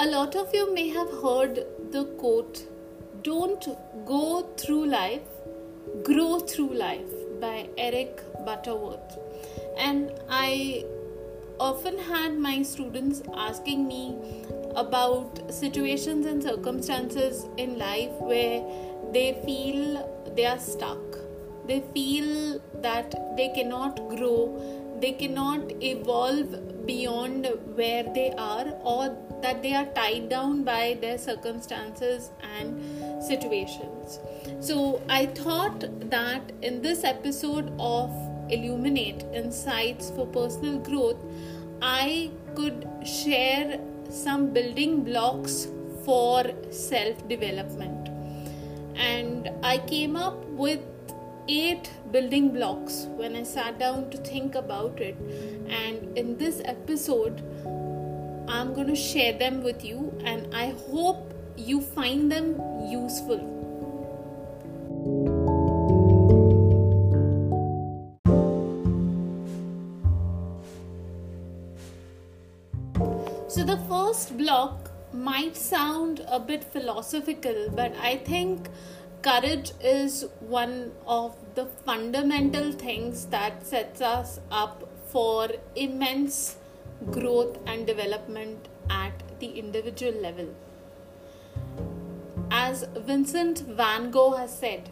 A lot of you may have heard the quote, Don't go through life, grow through life by Eric Butterworth. And I often had my students asking me about situations and circumstances in life where they feel they are stuck. They feel that they cannot grow, they cannot evolve beyond where they are, or that they are tied down by their circumstances and situations. So, I thought that in this episode of Illuminate Insights for Personal Growth, I could share some building blocks for self development. And I came up with eight building blocks when I sat down to think about it. And in this episode, I'm going to share them with you, and I hope you find them useful. So, the first block might sound a bit philosophical, but I think courage is one of the fundamental things that sets us up for immense growth and development at the individual level. As Vincent van Gogh has said,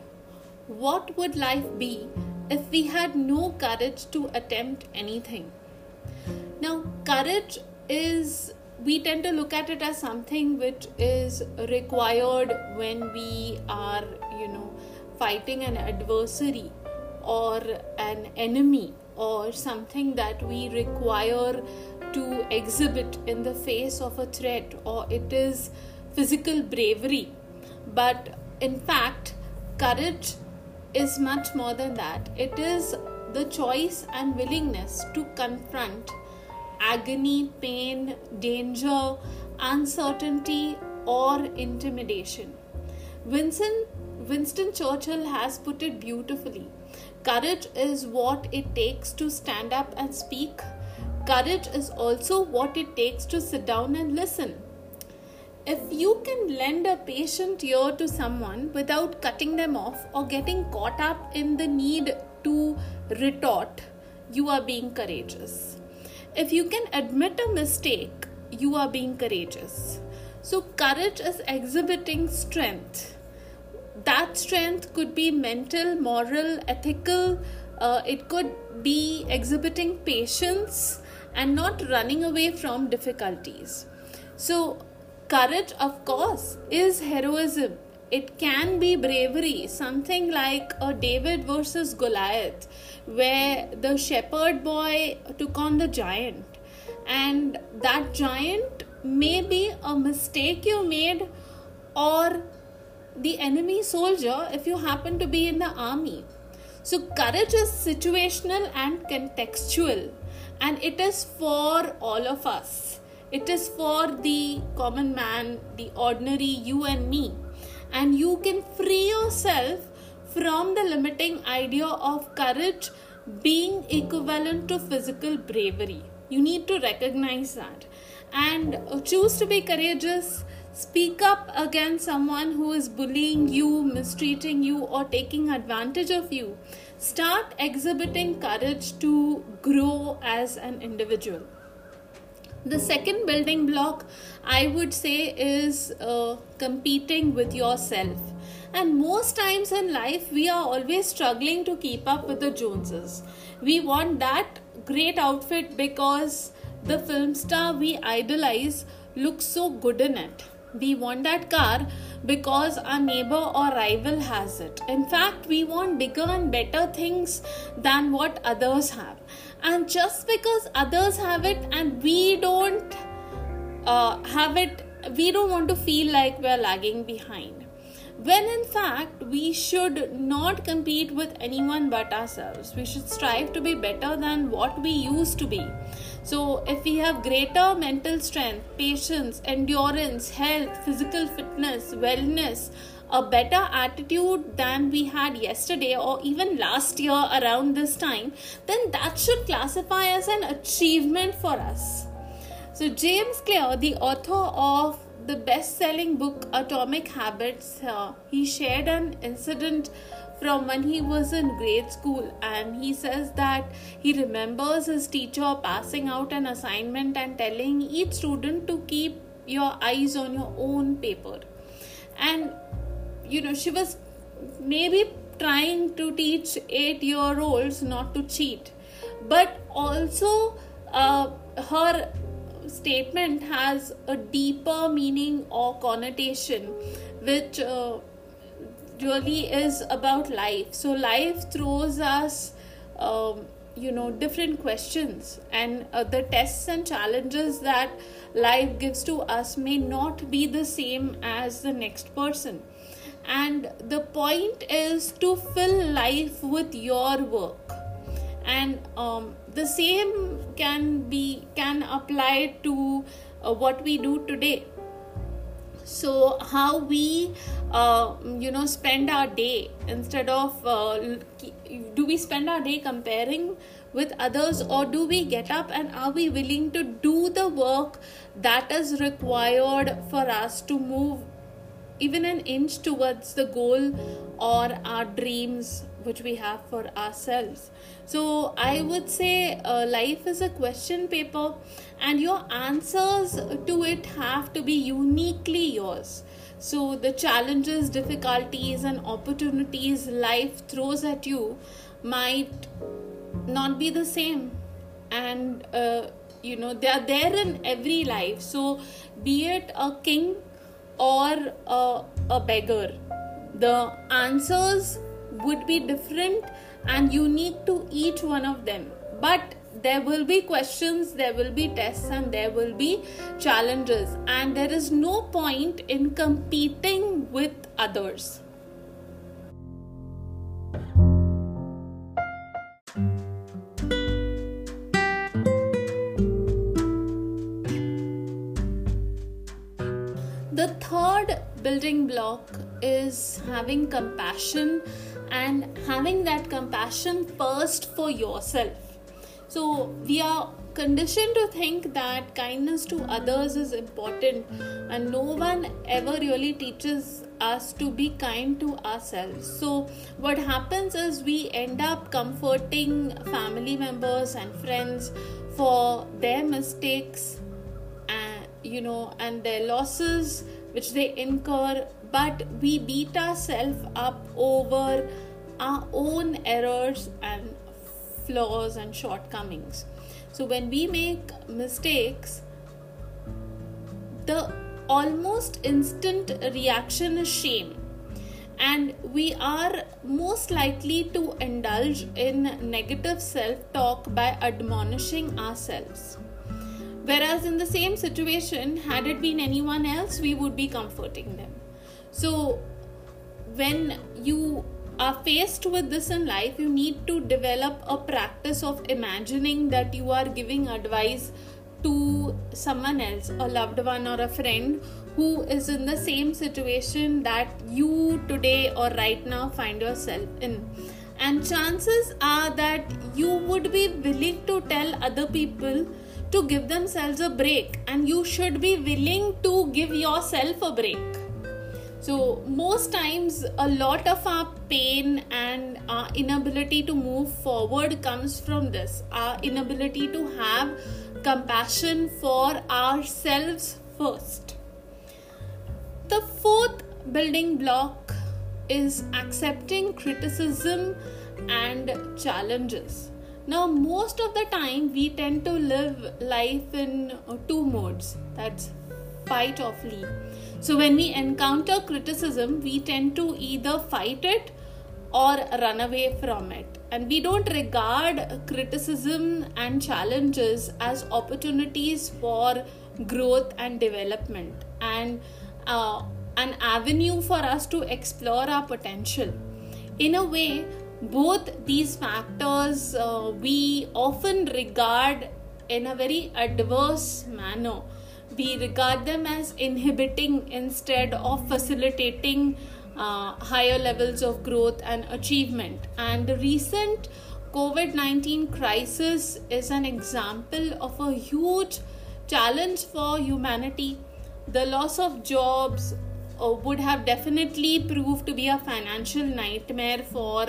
what would life be if we had no courage to attempt anything? Now, courage is, we tend to look at it as something which is required when we are, you know, fighting an adversary or an enemy or something that we require to exhibit in the face of a threat or it is physical bravery. But in fact courage is much more than that. It is the choice and willingness to confront agony pain danger uncertainty or intimidation Winston, winston churchill has put it beautifully courage is what it takes to stand up and speak Courage is also what it takes to sit down and listen. If you can lend a patient ear to someone without cutting them off or getting caught up in the need to retort, you are being courageous. If you can admit a mistake, you are being courageous. So, courage is exhibiting strength. That strength could be mental, moral, ethical, uh, it could be exhibiting patience and not running away from difficulties. So, courage, of course, is heroism. It can be bravery, something like a David versus Goliath, where the shepherd boy took on the giant, and that giant may be a mistake you made or the enemy soldier if you happen to be in the army. So, courage is situational and contextual and it is for all of us. It is for the common man, the ordinary you and me. And you can free yourself from the limiting idea of courage being equivalent to physical bravery. You need to recognize that and choose to be courageous. Speak up against someone who is bullying you, mistreating you, or taking advantage of you start exhibiting courage to grow as an individual. The second building block I would say is uh, competing with yourself. And most times in life, we are always struggling to keep up with the Joneses. We want that great outfit because the film star we idolize looks so good in it. We want that car because our neighbor or rival has it. In fact, we want bigger and better things than what others have. And just because others have it and we don't uh, have it, we don't want to feel like we're lagging behind. When in fact, we should not compete with anyone but ourselves. We should strive to be better than what we used to be. So, if we have greater mental strength, patience, endurance, health, physical fitness, wellness, a better attitude than we had yesterday or even last year around this time, then that should classify as an achievement for us. So, James Clear, the author of the best selling book Atomic Habits, uh, he shared an incident from when he was in grade school and he says that he remembers his teacher passing out an assignment and telling each student to keep your eyes on your own paper. And you know she was maybe trying to teach 8 year olds not to cheat but also uh, her statement has a deeper meaning or connotation which uh, really is about life. So life throws us, um, you know, different questions, and uh, the tests and challenges that life gives to us may not be the same as the next person. And the point is to fill life with your work, and um, the same can be can apply to uh, what we do today. So how we uh, you know spend our day instead of uh, do we spend our day comparing with others or do we get up and are we willing to do the work that is required for us to move even an inch towards the goal or our dreams which we have for ourselves. So i would say uh, life is a question paper and your answers to it have to be uniquely yours. So the challenges difficulties and opportunities life throws at you might not be the same and uh, you know they are there in every life. So be it a king or a, a beggar the answers would be different and unique to each one of them but there will be questions, there will be tests, and there will be challenges, and there is no point in competing with others. The third building block is having compassion and having that compassion first for yourself so we are conditioned to think that kindness to others is important, and no one ever really teaches us to be kind to ourselves. So, what happens is we end up comforting family members and friends for their mistakes, and you know, and their losses which they incur, but we beat ourselves up over our own errors and flaws and shortcomings. So when we make mistakes, the almost instant reaction is shame and we are most likely to indulge in negative self talk by admonishing ourselves. Whereas in the same situation, had it been anyone else, we would be comforting them. So, when you are faced with this in life, you need to develop a practice of imagining that you are giving advice to someone else, a loved one or a friend who is in the same situation that you today or right now find yourself in. And chances are that you would be willing to tell other people to give themselves a break, and you should be willing to give yourself a break so, most times, a lot of our pain and our inability to move forward comes from this our inability to have compassion for ourselves first. The fourth building block is accepting criticism and challenges. Now, most of the time, we tend to live life in two modes that's fight or flee so, when we encounter criticism, we tend to either fight it or run away from it. And we don't regard criticism and challenges as opportunities for growth and development and uh, an avenue for us to explore our potential. In a way, both these factors uh, we often regard in a very adverse manner we regard them as inhibiting instead of facilitating uh, higher levels of growth and achievement. And the recent COVID 19 crisis is an example of a huge challenge for humanity. The loss of jobs uh, would have definitely proved to be a financial nightmare for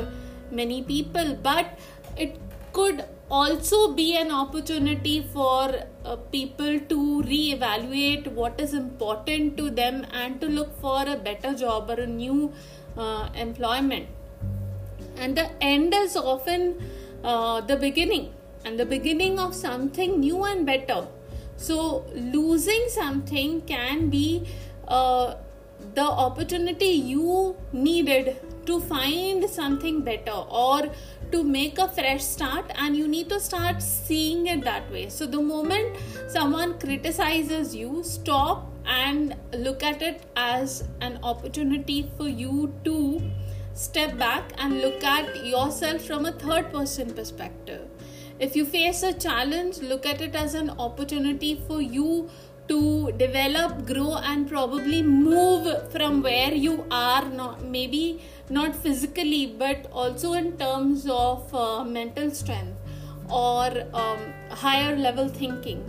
many people, but it could also be an opportunity for uh, people to re-evaluate what is important to them and to look for a better job or a new uh, employment. And the end is often uh, the beginning and the beginning of something new and better. So losing something can be uh, the opportunity you needed to find something better or to make a fresh start and you need to start seeing it that way. So the moment someone criticizes you stop and look at it as an opportunity for you to step back and look at yourself from a third person perspective. If you face a challenge look at it as an opportunity for you to develop grow and probably move from where you are not maybe not physically but also in terms of uh, mental strength or um, higher level thinking.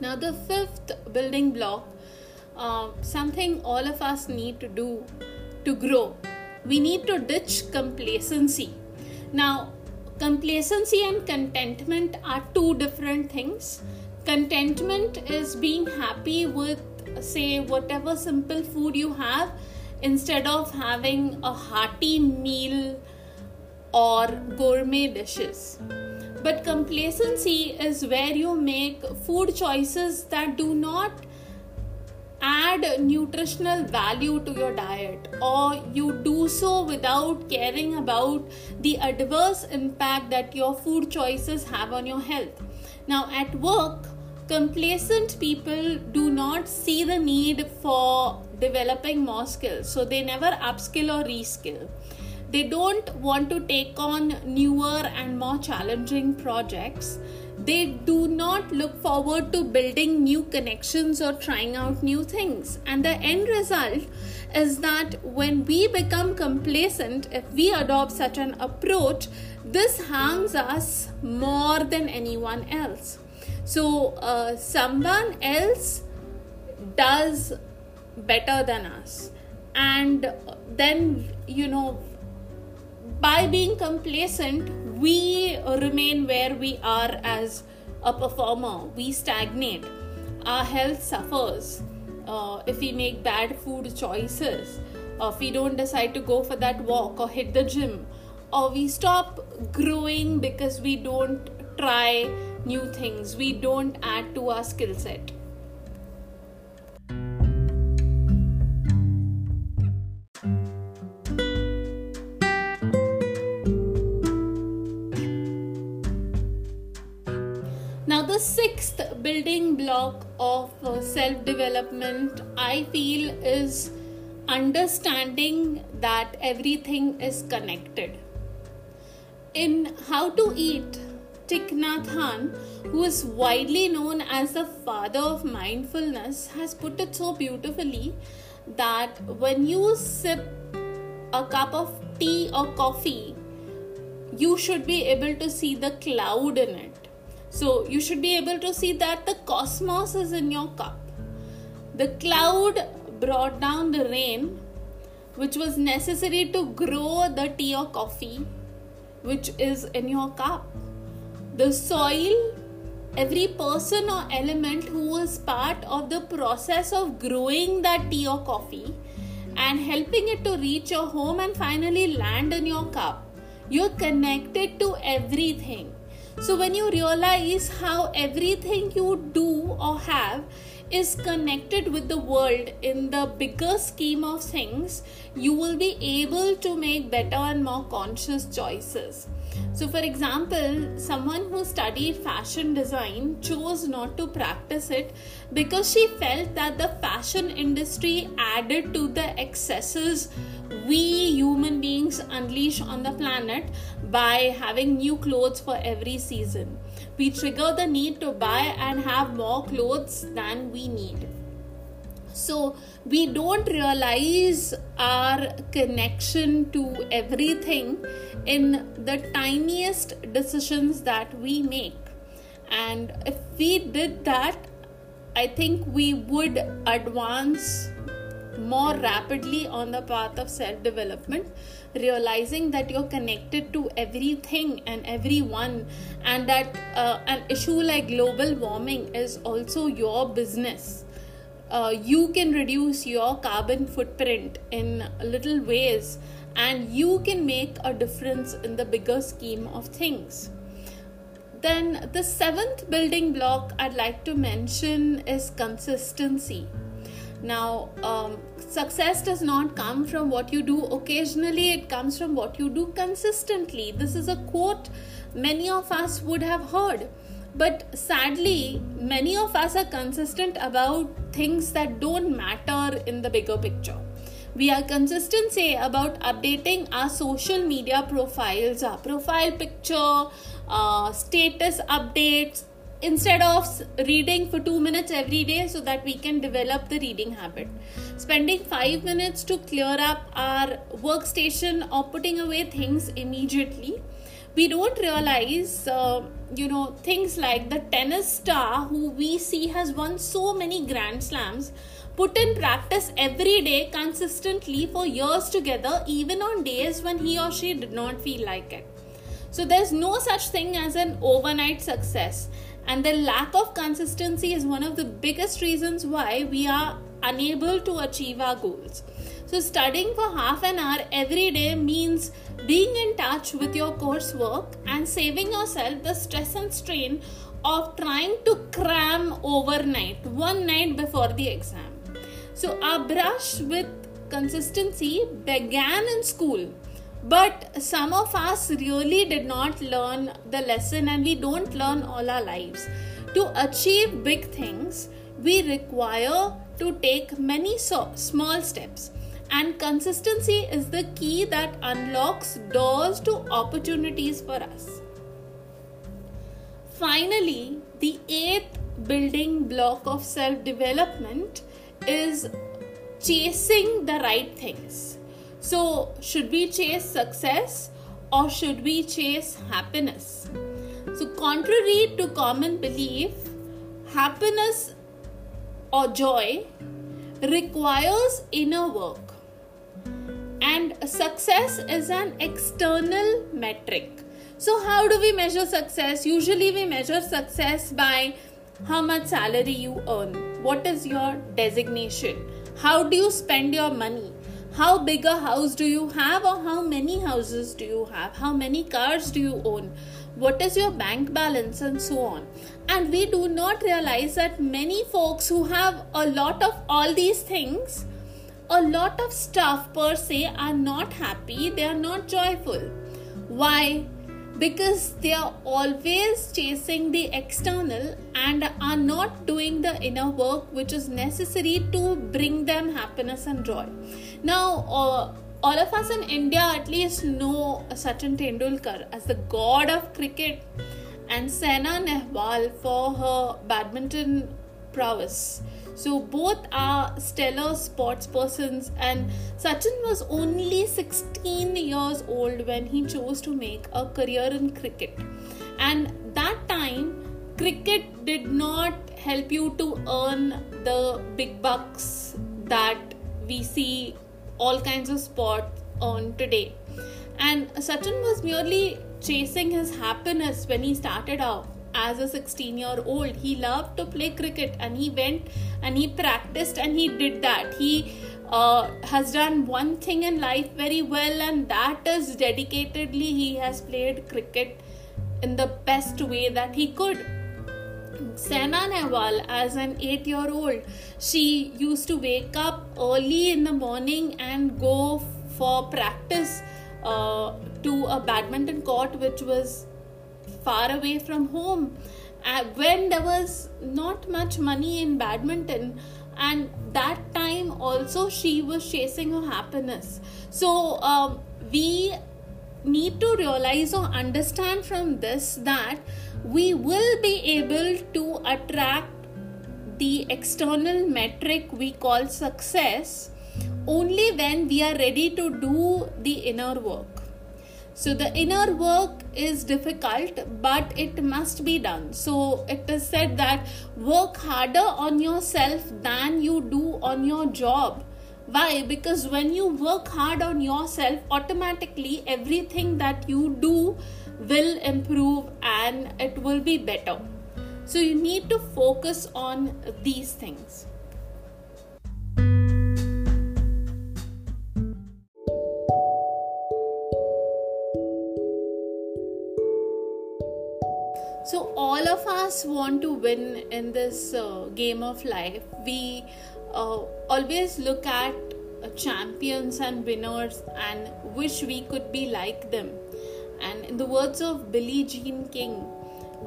Now the fifth building block uh, something all of us need to do to grow we need to ditch complacency. Now complacency and contentment are two different things contentment is being happy with say whatever simple food you have instead of having a hearty meal or gourmet dishes. But complacency is where you make food choices that do not add nutritional value to your diet, or you do so without caring about the adverse impact that your food choices have on your health. Now, at work, complacent people do not see the need for developing more skills. So they never upskill or reskill. They don't want to take on newer and more challenging projects. They do not look forward to building new connections or trying out new things. And the end result is that when we become complacent if we adopt such an approach this harms us more than anyone else so uh, someone else does better than us. And then you know by being complacent we remain where we are as a performer. We stagnate. Our health suffers. Uh, if we make bad food choices or if we don't decide to go for that walk or hit the gym or we stop growing because we don't try new things, we don't add to our skill set. Now, the sixth building block of uh, self development, I feel, is understanding that everything is connected. In How to Eat, Thich Nhat Hanh, who is widely known as the father of mindfulness, has put it so beautifully that when you sip a cup of tea or coffee, you should be able to see the cloud in it. So, you should be able to see that the cosmos is in your cup. The cloud brought down the rain, which was necessary to grow the tea or coffee, which is in your cup the soil every person or element who was part of the process of growing that tea or coffee and helping it to reach your home and finally land in your cup you're connected to everything. So when you realize how everything you do or have is connected with the world in the bigger scheme of things you will be able to make better and more conscious choices so, for example, someone who studied fashion design chose not to practice it because she felt that the fashion industry added to the excesses we human beings unleash on the planet by having new clothes for every season. We trigger the need to buy and have more clothes than we need. So, we don't realize our connection to everything in the tiniest decisions that we make. And if we did that i think we would advance more rapidly on the path of self development realizing that you're connected to everything and everyone and that uh, an issue like global warming is also your business uh, you can reduce your carbon footprint in little ways and you can make a difference in the bigger scheme of things. Then the seventh building block i'd like to mention is consistency. Now um, success does not come from what you do occasionally it comes from what you do consistently. This is a quote many of us would have heard but sadly many of us are consistent about things that don't matter in the bigger picture. We are consistent say about updating our social media profiles our profile picture uh, status updates instead of reading for 2 minutes every day so that we can develop the reading habit. Spending 5 minutes to clear up our workstation or putting away things immediately we don't realize uh, you know things like the tennis star who we see has won so many grand slams put in practice every day consistently for years together even on days when he or she did not feel like it so there's no such thing as an overnight success and the lack of consistency is one of the biggest reasons why we are unable to achieve our goals. So, studying for half an hour every day means being in touch with your coursework and saving yourself the stress and strain of trying to cram overnight, one night before the exam. So, our brush with consistency began in school but some of us really did not learn the lesson and we don't learn all our lives to achieve big things we require to take many so- small steps and consistency is the key that unlocks doors to opportunities for us. Finally the eighth building block of self development is chasing the right things. So, should we chase success or should we chase happiness? So, contrary to common belief, happiness or joy requires inner work, and success is an external metric. So, how do we measure success? Usually, we measure success by how much salary you earn, what is your designation, how do you spend your money, how big a house do you have or how many houses do you have? How many cars do you own? What is your bank balance and so on? And we do not realize that many folks who have a lot of all these things a lot of staff per se are not happy they are not joyful why because they are always chasing the external and are not doing the inner work which is necessary to bring them happiness and joy. Now, uh, all of us in India at least know Sachin Tendulkar as the god of cricket and Saina Nehwal for her badminton prowess. So both are stellar sports persons, and Sachin was only 16 years old when he chose to make a career in cricket. And that time, cricket did not help you to earn the big bucks that we see all kinds of sports on today. And Sachin was merely chasing his happiness when he started out as a 16 year old he loved to play cricket and he went and he practiced and he did that. He uh, has done one thing in life very well and that is dedicatedly he has played cricket in the best way that he could. Saina Nehwal, as an eight year old, she used to wake up early in the morning and go for practice uh, to a badminton court which was far away from home uh, when there was not much money in badminton and that time also she was chasing her happiness. So um, we need to realize or understand from this that we will be able to attract the external metric we call success only when we are ready to do the inner work. So the inner work is difficult but it must be done. So it is said that work harder on yourself than you do on your job. Why? Because when you work hard on yourself automatically everything that you do will improve and it will be better. So you need to focus on these things us want to win in this uh, game of life we uh, always look at uh, champions and winners and wish we could be like them. And in the words of billie jean king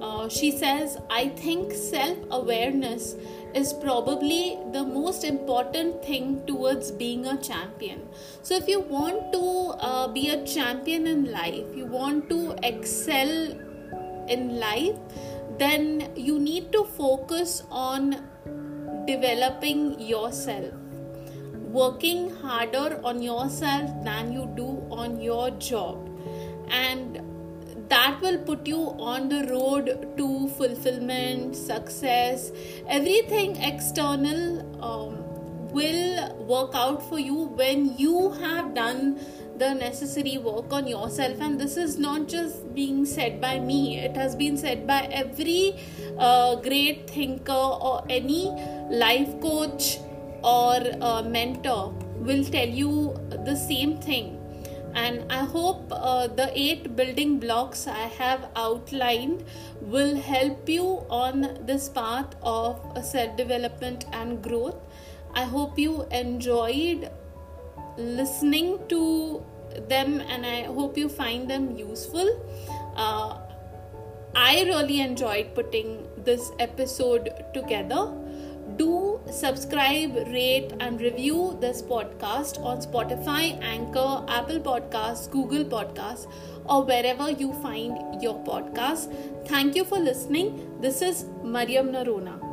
uh, she says i think self-awareness is probably the most important thing towards being a champion. So if you want to uh, be a champion in life you want to excel in life, then you need to focus on developing yourself, working harder on yourself than you do on your job, and that will put you on the road to fulfillment, success, everything external. Um, will work out for you when you have done the necessary work on yourself. And this is not just being said by me. It has been said by every uh, great thinker or any life coach or uh, mentor will tell you the same thing. And i hope uh, the eight building blocks i have outlined will help you on this path of self development and growth. I hope you enjoyed listening to them and I hope you find them useful. Uh, I really enjoyed putting this episode together. Do subscribe, rate, and review this podcast on Spotify, Anchor, Apple Podcasts, Google Podcasts, or wherever you find your podcast. Thank you for listening. This is Mariam Narona.